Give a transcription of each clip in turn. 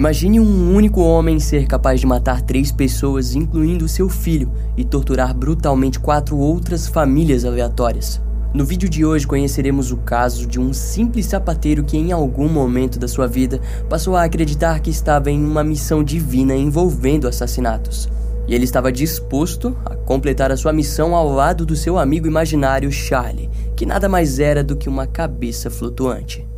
Imagine um único homem ser capaz de matar três pessoas, incluindo seu filho, e torturar brutalmente quatro outras famílias aleatórias. No vídeo de hoje conheceremos o caso de um simples sapateiro que em algum momento da sua vida passou a acreditar que estava em uma missão divina envolvendo assassinatos. E ele estava disposto a completar a sua missão ao lado do seu amigo imaginário Charlie, que nada mais era do que uma cabeça flutuante.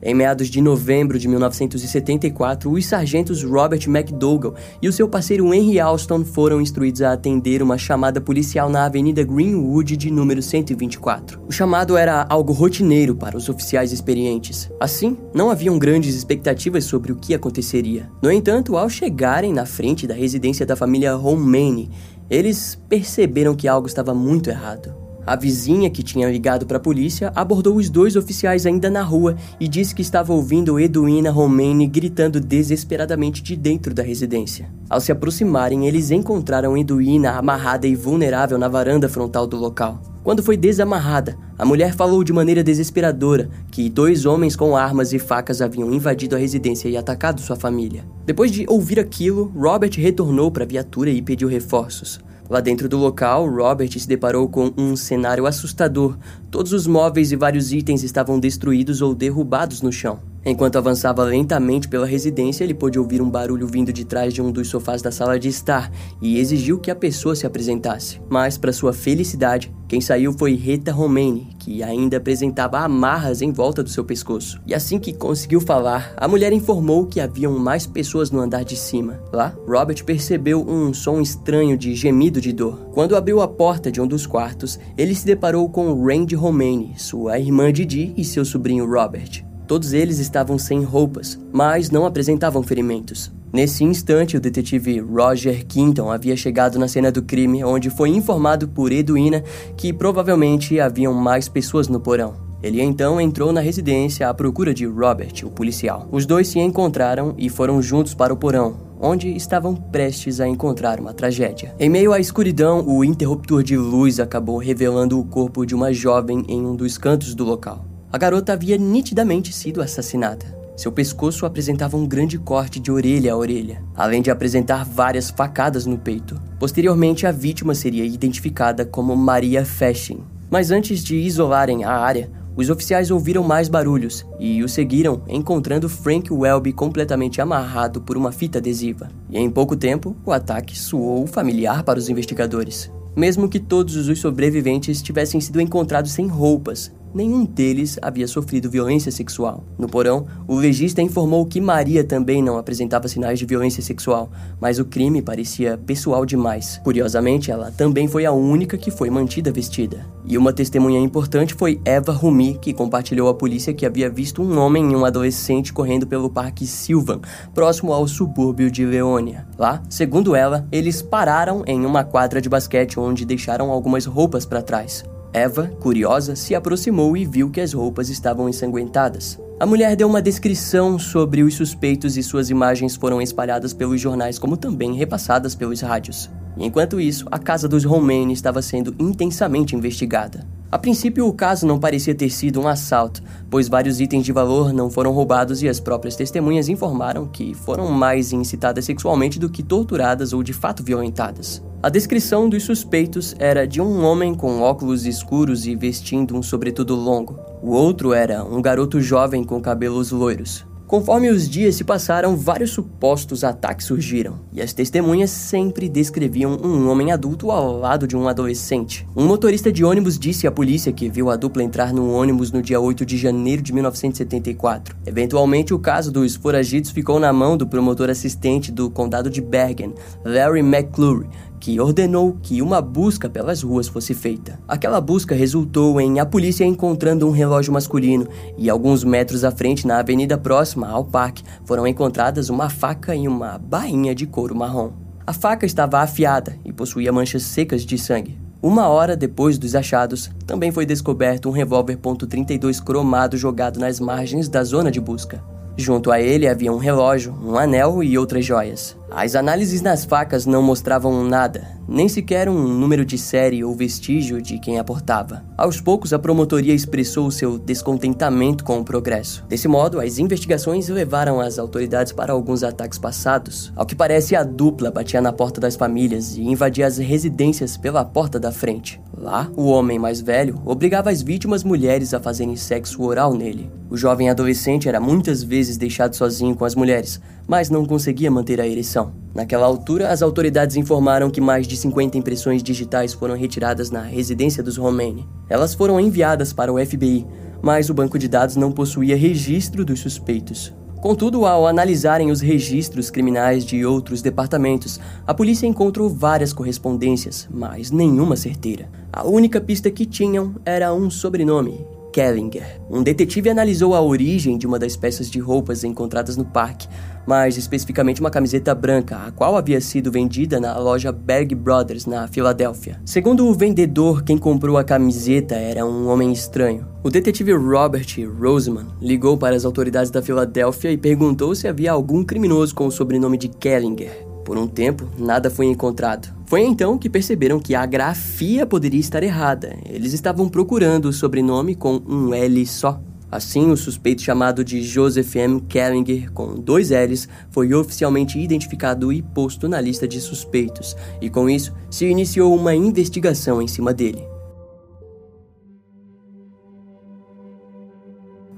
Em meados de novembro de 1974, os sargentos Robert McDougall e o seu parceiro Henry Alston foram instruídos a atender uma chamada policial na Avenida Greenwood de número 124. O chamado era algo rotineiro para os oficiais experientes. Assim, não haviam grandes expectativas sobre o que aconteceria. No entanto, ao chegarem na frente da residência da família Romane, eles perceberam que algo estava muito errado. A vizinha que tinha ligado para a polícia abordou os dois oficiais ainda na rua e disse que estava ouvindo Edwina Romaine gritando desesperadamente de dentro da residência. Ao se aproximarem, eles encontraram Edwina amarrada e vulnerável na varanda frontal do local. Quando foi desamarrada, a mulher falou de maneira desesperadora que dois homens com armas e facas haviam invadido a residência e atacado sua família. Depois de ouvir aquilo, Robert retornou para a viatura e pediu reforços. Lá dentro do local, Robert se deparou com um cenário assustador. Todos os móveis e vários itens estavam destruídos ou derrubados no chão. Enquanto avançava lentamente pela residência, ele pôde ouvir um barulho vindo de trás de um dos sofás da sala de estar e exigiu que a pessoa se apresentasse. Mas, para sua felicidade, quem saiu foi Rita Romane, que ainda apresentava amarras em volta do seu pescoço. E assim que conseguiu falar, a mulher informou que haviam mais pessoas no andar de cima. Lá, Robert percebeu um som estranho de gemido de dor. Quando abriu a porta de um dos quartos, ele se deparou com Randy Romane, sua irmã Didi e seu sobrinho Robert. Todos eles estavam sem roupas, mas não apresentavam ferimentos. Nesse instante, o detetive Roger Quinton havia chegado na cena do crime, onde foi informado por Edwina que provavelmente haviam mais pessoas no porão. Ele então entrou na residência à procura de Robert, o policial. Os dois se encontraram e foram juntos para o porão, onde estavam prestes a encontrar uma tragédia. Em meio à escuridão, o interruptor de luz acabou revelando o corpo de uma jovem em um dos cantos do local. A garota havia nitidamente sido assassinada. Seu pescoço apresentava um grande corte de orelha a orelha, além de apresentar várias facadas no peito. Posteriormente, a vítima seria identificada como Maria Fashin. Mas antes de isolarem a área, os oficiais ouviram mais barulhos e o seguiram, encontrando Frank Welby completamente amarrado por uma fita adesiva. E em pouco tempo, o ataque soou familiar para os investigadores. Mesmo que todos os sobreviventes tivessem sido encontrados sem roupas, nenhum deles havia sofrido violência sexual. No porão, o legista informou que Maria também não apresentava sinais de violência sexual, mas o crime parecia pessoal demais. Curiosamente, ela também foi a única que foi mantida vestida. E uma testemunha importante foi Eva Rumi, que compartilhou à polícia que havia visto um homem e um adolescente correndo pelo Parque Sylvan, próximo ao subúrbio de Leônia. Lá, segundo ela, eles pararam em uma quadra de basquete onde deixaram algumas roupas para trás. Eva, curiosa, se aproximou e viu que as roupas estavam ensanguentadas. A mulher deu uma descrição sobre os suspeitos e suas imagens foram espalhadas pelos jornais, como também repassadas pelos rádios. enquanto isso, a casa dos Romaine estava sendo intensamente investigada. A princípio, o caso não parecia ter sido um assalto, pois vários itens de valor não foram roubados e as próprias testemunhas informaram que foram mais incitadas sexualmente do que torturadas ou de fato violentadas. A descrição dos suspeitos era de um homem com óculos escuros e vestindo um sobretudo longo. O outro era um garoto jovem com cabelos loiros. Conforme os dias se passaram, vários supostos ataques surgiram, e as testemunhas sempre descreviam um homem adulto ao lado de um adolescente. Um motorista de ônibus disse à polícia que viu a dupla entrar no ônibus no dia 8 de janeiro de 1974. Eventualmente, o caso dos foragidos ficou na mão do promotor assistente do condado de Bergen, Larry McClure, que ordenou que uma busca pelas ruas fosse feita. Aquela busca resultou em a polícia encontrando um relógio masculino e alguns metros à frente, na avenida próxima ao parque, foram encontradas uma faca e uma bainha de couro marrom. A faca estava afiada e possuía manchas secas de sangue. Uma hora depois dos achados, também foi descoberto um revólver .32 cromado jogado nas margens da zona de busca. Junto a ele havia um relógio, um anel e outras joias. As análises nas facas não mostravam nada, nem sequer um número de série ou vestígio de quem a portava. Aos poucos, a promotoria expressou seu descontentamento com o progresso. Desse modo, as investigações levaram as autoridades para alguns ataques passados. Ao que parece, a dupla batia na porta das famílias e invadia as residências pela porta da frente. Lá, o homem mais velho obrigava as vítimas mulheres a fazerem sexo oral nele. O jovem adolescente era muitas vezes deixado sozinho com as mulheres, mas não conseguia manter a ereção. Naquela altura, as autoridades informaram que mais de 50 impressões digitais foram retiradas na residência dos Romaine. Elas foram enviadas para o FBI, mas o banco de dados não possuía registro dos suspeitos. Contudo, ao analisarem os registros criminais de outros departamentos, a polícia encontrou várias correspondências, mas nenhuma certeira. A única pista que tinham era um sobrenome, Kellinger. Um detetive analisou a origem de uma das peças de roupas encontradas no parque, mais especificamente uma camiseta branca, a qual havia sido vendida na loja Berg Brothers, na Filadélfia. Segundo o vendedor, quem comprou a camiseta era um homem estranho. O detetive Robert Roseman ligou para as autoridades da Filadélfia e perguntou se havia algum criminoso com o sobrenome de Kellinger. Por um tempo, nada foi encontrado. Foi então que perceberam que a grafia poderia estar errada. Eles estavam procurando o sobrenome com um L só. Assim, o suspeito chamado de Joseph M. Kellinger, com dois L's, foi oficialmente identificado e posto na lista de suspeitos, e com isso se iniciou uma investigação em cima dele.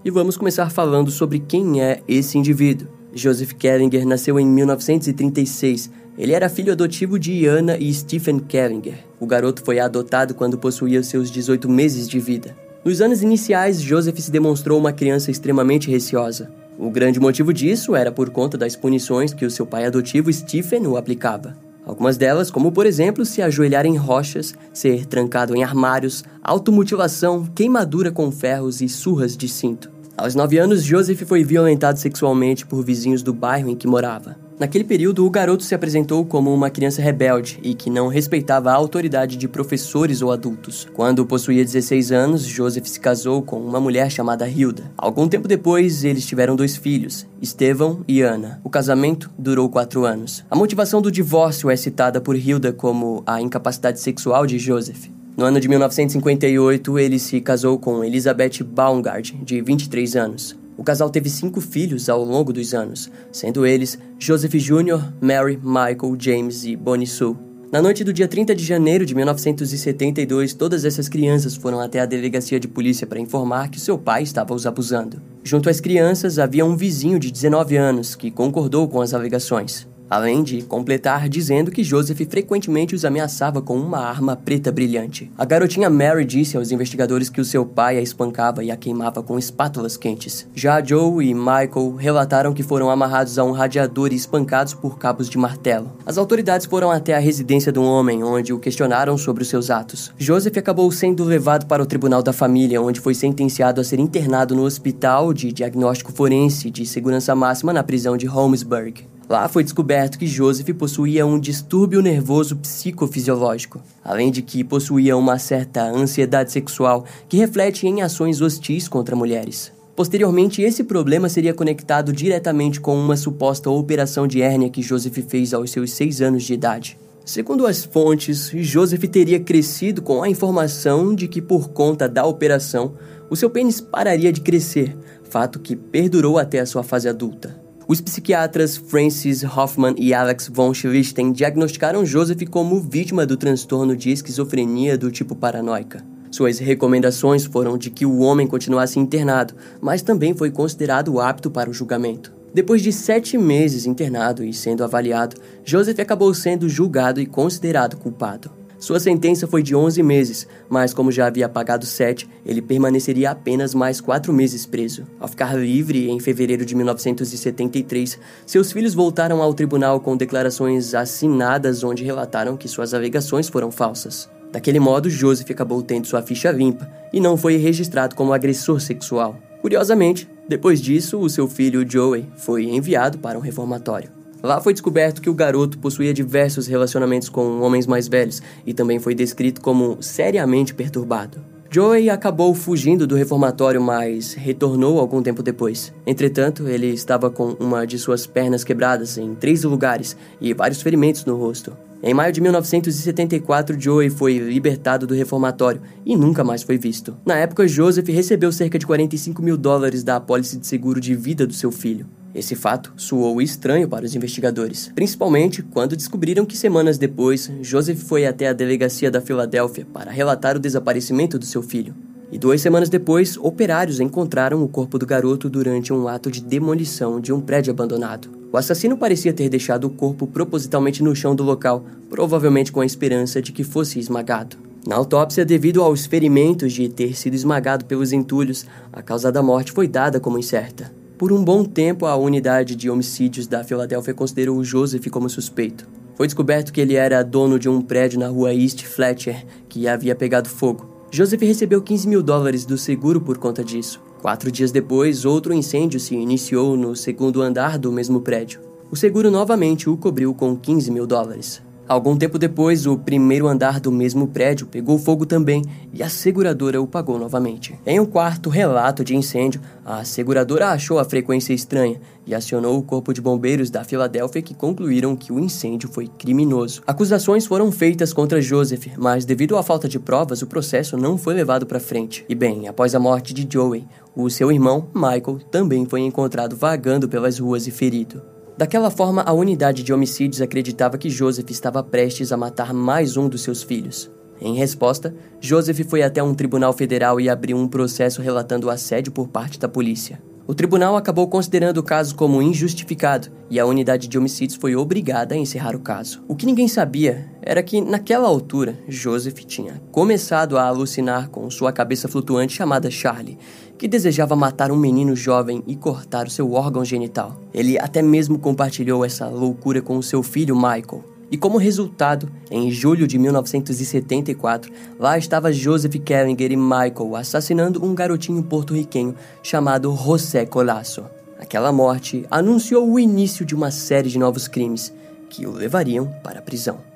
E vamos começar falando sobre quem é esse indivíduo. Joseph Kellinger nasceu em 1936. Ele era filho adotivo de Anna e Stephen Kellinger. O garoto foi adotado quando possuía seus 18 meses de vida. Nos anos iniciais, Joseph se demonstrou uma criança extremamente receosa. O grande motivo disso era por conta das punições que o seu pai adotivo Stephen o aplicava. Algumas delas, como por exemplo se ajoelhar em rochas, ser trancado em armários, automutilação, queimadura com ferros e surras de cinto. Aos 9 anos, Joseph foi violentado sexualmente por vizinhos do bairro em que morava. Naquele período, o garoto se apresentou como uma criança rebelde e que não respeitava a autoridade de professores ou adultos. Quando possuía 16 anos, Joseph se casou com uma mulher chamada Hilda. Algum tempo depois, eles tiveram dois filhos, Estevão e Ana. O casamento durou quatro anos. A motivação do divórcio é citada por Hilda como a incapacidade sexual de Joseph. No ano de 1958, ele se casou com Elizabeth Baumgart, de 23 anos. O casal teve cinco filhos ao longo dos anos, sendo eles Joseph Jr., Mary, Michael, James e Bonnie Sue. Na noite do dia 30 de janeiro de 1972, todas essas crianças foram até a delegacia de polícia para informar que seu pai estava os abusando. Junto às crianças havia um vizinho de 19 anos que concordou com as alegações além de completar dizendo que Joseph frequentemente os ameaçava com uma arma preta brilhante. A garotinha Mary disse aos investigadores que o seu pai a espancava e a queimava com espátulas quentes. Já Joe e Michael relataram que foram amarrados a um radiador e espancados por cabos de martelo. As autoridades foram até a residência do homem, onde o questionaram sobre os seus atos. Joseph acabou sendo levado para o tribunal da família, onde foi sentenciado a ser internado no hospital de diagnóstico forense de segurança máxima na prisão de Holmesburg. Lá foi descoberto que Joseph possuía um distúrbio nervoso psicofisiológico, além de que possuía uma certa ansiedade sexual que reflete em ações hostis contra mulheres. Posteriormente, esse problema seria conectado diretamente com uma suposta operação de hérnia que Joseph fez aos seus seis anos de idade. Segundo as fontes, Joseph teria crescido com a informação de que, por conta da operação, o seu pênis pararia de crescer, fato que perdurou até a sua fase adulta. Os psiquiatras Francis Hoffman e Alex von Schlichten diagnosticaram Joseph como vítima do transtorno de esquizofrenia do tipo paranoica. Suas recomendações foram de que o homem continuasse internado, mas também foi considerado apto para o julgamento. Depois de sete meses internado e sendo avaliado, Joseph acabou sendo julgado e considerado culpado. Sua sentença foi de 11 meses, mas como já havia pagado 7, ele permaneceria apenas mais 4 meses preso. Ao ficar livre em fevereiro de 1973, seus filhos voltaram ao tribunal com declarações assinadas onde relataram que suas alegações foram falsas. Daquele modo, Joseph acabou tendo sua ficha limpa e não foi registrado como agressor sexual. Curiosamente, depois disso, o seu filho Joey foi enviado para um reformatório. Lá foi descoberto que o garoto possuía diversos relacionamentos com homens mais velhos e também foi descrito como seriamente perturbado. Joey acabou fugindo do reformatório, mas retornou algum tempo depois. Entretanto, ele estava com uma de suas pernas quebradas em três lugares e vários ferimentos no rosto. Em maio de 1974, Joey foi libertado do reformatório e nunca mais foi visto. Na época, Joseph recebeu cerca de 45 mil dólares da apólice de seguro de vida do seu filho. Esse fato soou estranho para os investigadores, principalmente quando descobriram que semanas depois, Joseph foi até a delegacia da Filadélfia para relatar o desaparecimento do seu filho. E duas semanas depois, operários encontraram o corpo do garoto durante um ato de demolição de um prédio abandonado. O assassino parecia ter deixado o corpo propositalmente no chão do local, provavelmente com a esperança de que fosse esmagado. Na autópsia, devido aos ferimentos de ter sido esmagado pelos entulhos, a causa da morte foi dada como incerta. Por um bom tempo, a unidade de homicídios da Filadélfia considerou Joseph como suspeito. Foi descoberto que ele era dono de um prédio na rua East Fletcher que havia pegado fogo. Joseph recebeu 15 mil dólares do seguro por conta disso. Quatro dias depois, outro incêndio se iniciou no segundo andar do mesmo prédio. O seguro novamente o cobriu com 15 mil dólares. Algum tempo depois, o primeiro andar do mesmo prédio pegou fogo também e a seguradora o pagou novamente. Em um quarto relato de incêndio, a seguradora achou a frequência estranha e acionou o corpo de bombeiros da Filadélfia que concluíram que o incêndio foi criminoso. Acusações foram feitas contra Joseph, mas devido à falta de provas, o processo não foi levado para frente. E bem, após a morte de Joey, o seu irmão, Michael, também foi encontrado vagando pelas ruas e ferido. Daquela forma, a unidade de homicídios acreditava que Joseph estava prestes a matar mais um dos seus filhos. Em resposta, Joseph foi até um tribunal federal e abriu um processo relatando o assédio por parte da polícia. O tribunal acabou considerando o caso como injustificado e a unidade de homicídios foi obrigada a encerrar o caso. O que ninguém sabia era que, naquela altura, Joseph tinha começado a alucinar com sua cabeça flutuante chamada Charlie, que desejava matar um menino jovem e cortar o seu órgão genital. Ele até mesmo compartilhou essa loucura com o seu filho Michael. E como resultado, em julho de 1974, lá estava Joseph Kellinger e Michael assassinando um garotinho porto-riquenho chamado José Colasso. Aquela morte anunciou o início de uma série de novos crimes que o levariam para a prisão.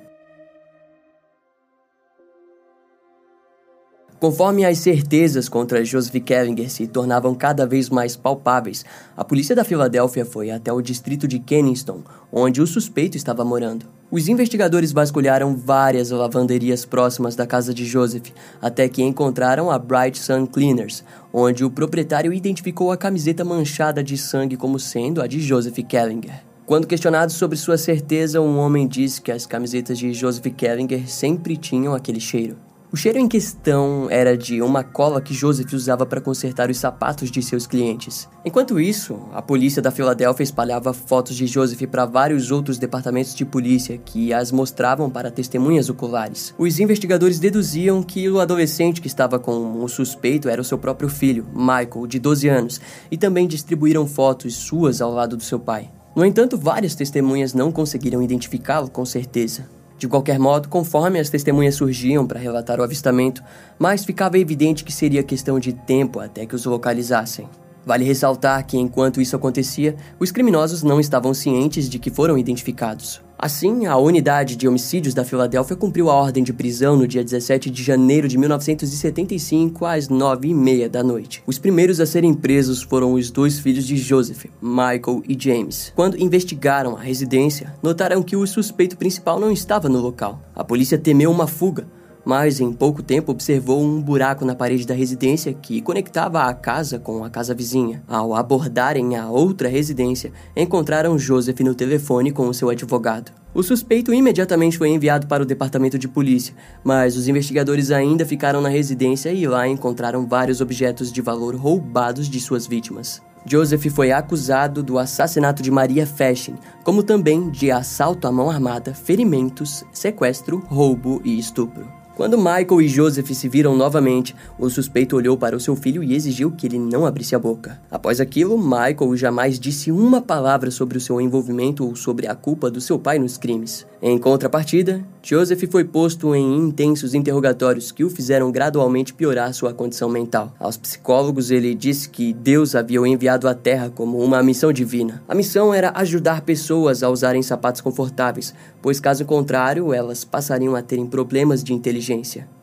Conforme as certezas contra Joseph Kellinger se tornavam cada vez mais palpáveis, a polícia da Filadélfia foi até o distrito de Kennington, onde o suspeito estava morando. Os investigadores vasculharam várias lavanderias próximas da casa de Joseph, até que encontraram a Bright Sun Cleaners, onde o proprietário identificou a camiseta manchada de sangue como sendo a de Joseph Kellinger. Quando questionado sobre sua certeza, um homem disse que as camisetas de Joseph Kellinger sempre tinham aquele cheiro. O cheiro em questão era de uma cola que Joseph usava para consertar os sapatos de seus clientes. Enquanto isso, a polícia da Filadélfia espalhava fotos de Joseph para vários outros departamentos de polícia que as mostravam para testemunhas oculares. Os investigadores deduziam que o adolescente que estava com o suspeito era o seu próprio filho, Michael, de 12 anos, e também distribuíram fotos suas ao lado do seu pai. No entanto, várias testemunhas não conseguiram identificá-lo com certeza. De qualquer modo, conforme as testemunhas surgiam para relatar o avistamento, mais ficava evidente que seria questão de tempo até que os localizassem. Vale ressaltar que, enquanto isso acontecia, os criminosos não estavam cientes de que foram identificados. Assim, a unidade de homicídios da Filadélfia cumpriu a ordem de prisão no dia 17 de janeiro de 1975, às 9h30 da noite. Os primeiros a serem presos foram os dois filhos de Joseph, Michael e James. Quando investigaram a residência, notaram que o suspeito principal não estava no local. A polícia temeu uma fuga, mas em pouco tempo observou um buraco na parede da residência que conectava a casa com a casa vizinha. Ao abordarem a outra residência, encontraram Joseph no telefone com o seu advogado. O suspeito imediatamente foi enviado para o departamento de polícia, mas os investigadores ainda ficaram na residência e lá encontraram vários objetos de valor roubados de suas vítimas. Joseph foi acusado do assassinato de Maria Fashion, como também de assalto à mão armada, ferimentos, sequestro, roubo e estupro. Quando Michael e Joseph se viram novamente, o suspeito olhou para o seu filho e exigiu que ele não abrisse a boca. Após aquilo, Michael jamais disse uma palavra sobre o seu envolvimento ou sobre a culpa do seu pai nos crimes. Em contrapartida, Joseph foi posto em intensos interrogatórios que o fizeram gradualmente piorar sua condição mental. Aos psicólogos, ele disse que Deus havia o enviado à Terra como uma missão divina. A missão era ajudar pessoas a usarem sapatos confortáveis, pois caso contrário, elas passariam a terem problemas de inteligência.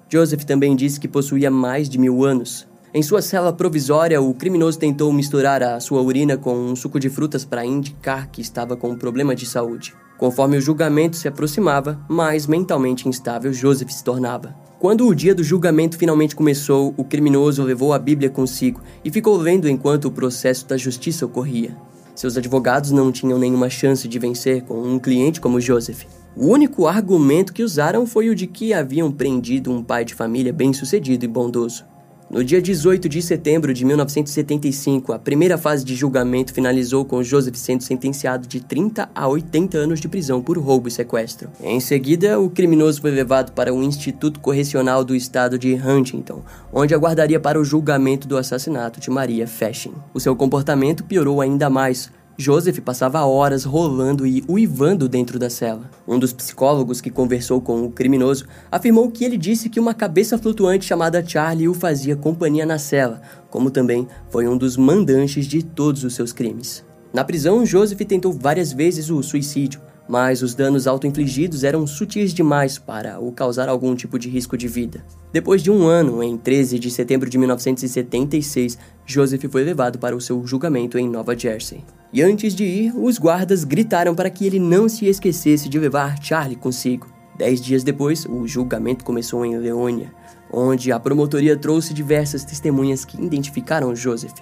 Joseph também disse que possuía mais de mil anos. Em sua cela provisória, o criminoso tentou misturar a sua urina com um suco de frutas para indicar que estava com um problema de saúde. Conforme o julgamento se aproximava, mais mentalmente instável Joseph se tornava. Quando o dia do julgamento finalmente começou, o criminoso levou a Bíblia consigo e ficou lendo enquanto o processo da justiça ocorria. Seus advogados não tinham nenhuma chance de vencer com um cliente como Joseph. O único argumento que usaram foi o de que haviam prendido um pai de família bem-sucedido e bondoso. No dia 18 de setembro de 1975, a primeira fase de julgamento finalizou com Joseph sendo sentenciado de 30 a 80 anos de prisão por roubo e sequestro. Em seguida, o criminoso foi levado para o Instituto Correcional do Estado de Huntington, onde aguardaria para o julgamento do assassinato de Maria Fashion. O seu comportamento piorou ainda mais, Joseph passava horas rolando e uivando dentro da cela. Um dos psicólogos que conversou com o criminoso afirmou que ele disse que uma cabeça flutuante chamada Charlie o fazia companhia na cela, como também foi um dos mandantes de todos os seus crimes. Na prisão, Joseph tentou várias vezes o suicídio, mas os danos auto-infligidos eram sutis demais para o causar algum tipo de risco de vida. Depois de um ano, em 13 de setembro de 1976, Joseph foi levado para o seu julgamento em Nova Jersey. E antes de ir, os guardas gritaram para que ele não se esquecesse de levar Charlie consigo. Dez dias depois, o julgamento começou em Leônia, onde a promotoria trouxe diversas testemunhas que identificaram Joseph.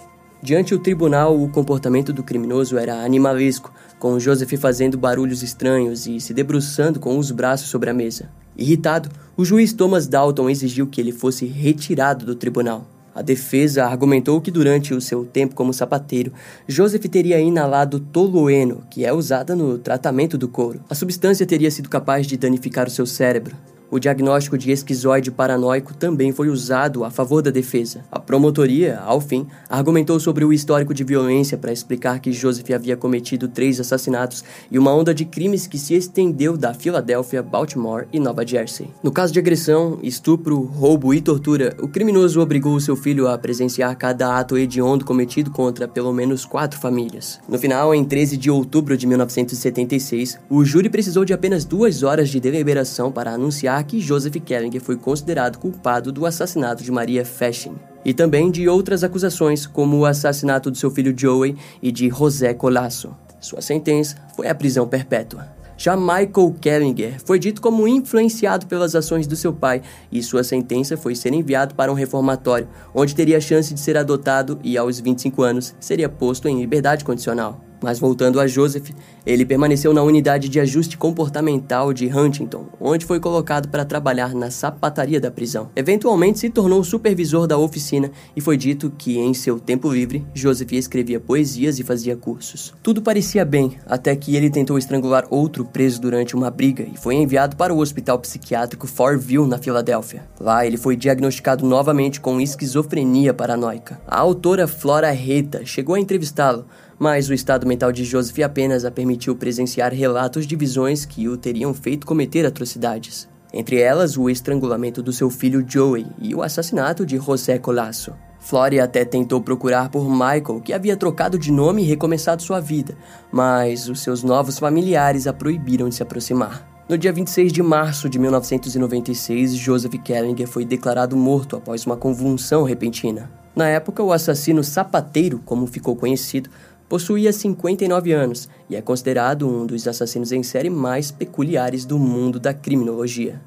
Diante o tribunal, o comportamento do criminoso era animalesco, com Joseph fazendo barulhos estranhos e se debruçando com os braços sobre a mesa. Irritado, o juiz Thomas Dalton exigiu que ele fosse retirado do tribunal. A defesa argumentou que durante o seu tempo como sapateiro, Joseph teria inalado tolueno, que é usada no tratamento do couro. A substância teria sido capaz de danificar o seu cérebro. O diagnóstico de esquizoide paranoico também foi usado a favor da defesa. A promotoria, ao fim, argumentou sobre o histórico de violência para explicar que Joseph havia cometido três assassinatos e uma onda de crimes que se estendeu da Filadélfia, Baltimore e Nova Jersey. No caso de agressão, estupro, roubo e tortura, o criminoso obrigou seu filho a presenciar cada ato hediondo cometido contra pelo menos quatro famílias. No final, em 13 de outubro de 1976, o júri precisou de apenas duas horas de deliberação para anunciar que Joseph Kellinger foi considerado culpado do assassinato de Maria Fashion e também de outras acusações, como o assassinato do seu filho Joey e de José Colasso. Sua sentença foi a prisão perpétua. Já Michael Kellinger foi dito como influenciado pelas ações do seu pai e sua sentença foi ser enviado para um reformatório, onde teria a chance de ser adotado e, aos 25 anos, seria posto em liberdade condicional. Mas voltando a Joseph, ele permaneceu na unidade de ajuste comportamental de Huntington, onde foi colocado para trabalhar na sapataria da prisão. Eventualmente se tornou supervisor da oficina e foi dito que, em seu tempo livre, Joseph escrevia poesias e fazia cursos. Tudo parecia bem, até que ele tentou estrangular outro preso durante uma briga e foi enviado para o hospital psiquiátrico Forville, na Filadélfia. Lá, ele foi diagnosticado novamente com esquizofrenia paranoica. A autora Flora Reta chegou a entrevistá-lo, mas o estado mental de Joseph apenas a permitiu presenciar relatos de visões que o teriam feito cometer atrocidades. Entre elas, o estrangulamento do seu filho Joey e o assassinato de José Colasso. Flore até tentou procurar por Michael, que havia trocado de nome e recomeçado sua vida, mas os seus novos familiares a proibiram de se aproximar. No dia 26 de março de 1996, Joseph Kellinger foi declarado morto após uma convulsão repentina. Na época, o assassino sapateiro, como ficou conhecido, Possuía 59 anos e é considerado um dos assassinos em série mais peculiares do mundo da criminologia.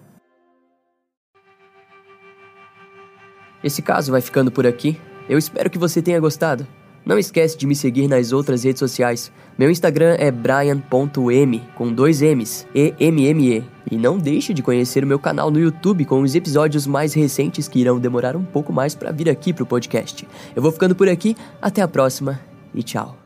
Esse caso vai ficando por aqui. Eu espero que você tenha gostado. Não esquece de me seguir nas outras redes sociais. Meu Instagram é brian.m com dois M's, E M M E. E não deixe de conhecer o meu canal no YouTube com os episódios mais recentes que irão demorar um pouco mais para vir aqui pro podcast. Eu vou ficando por aqui, até a próxima e tchau.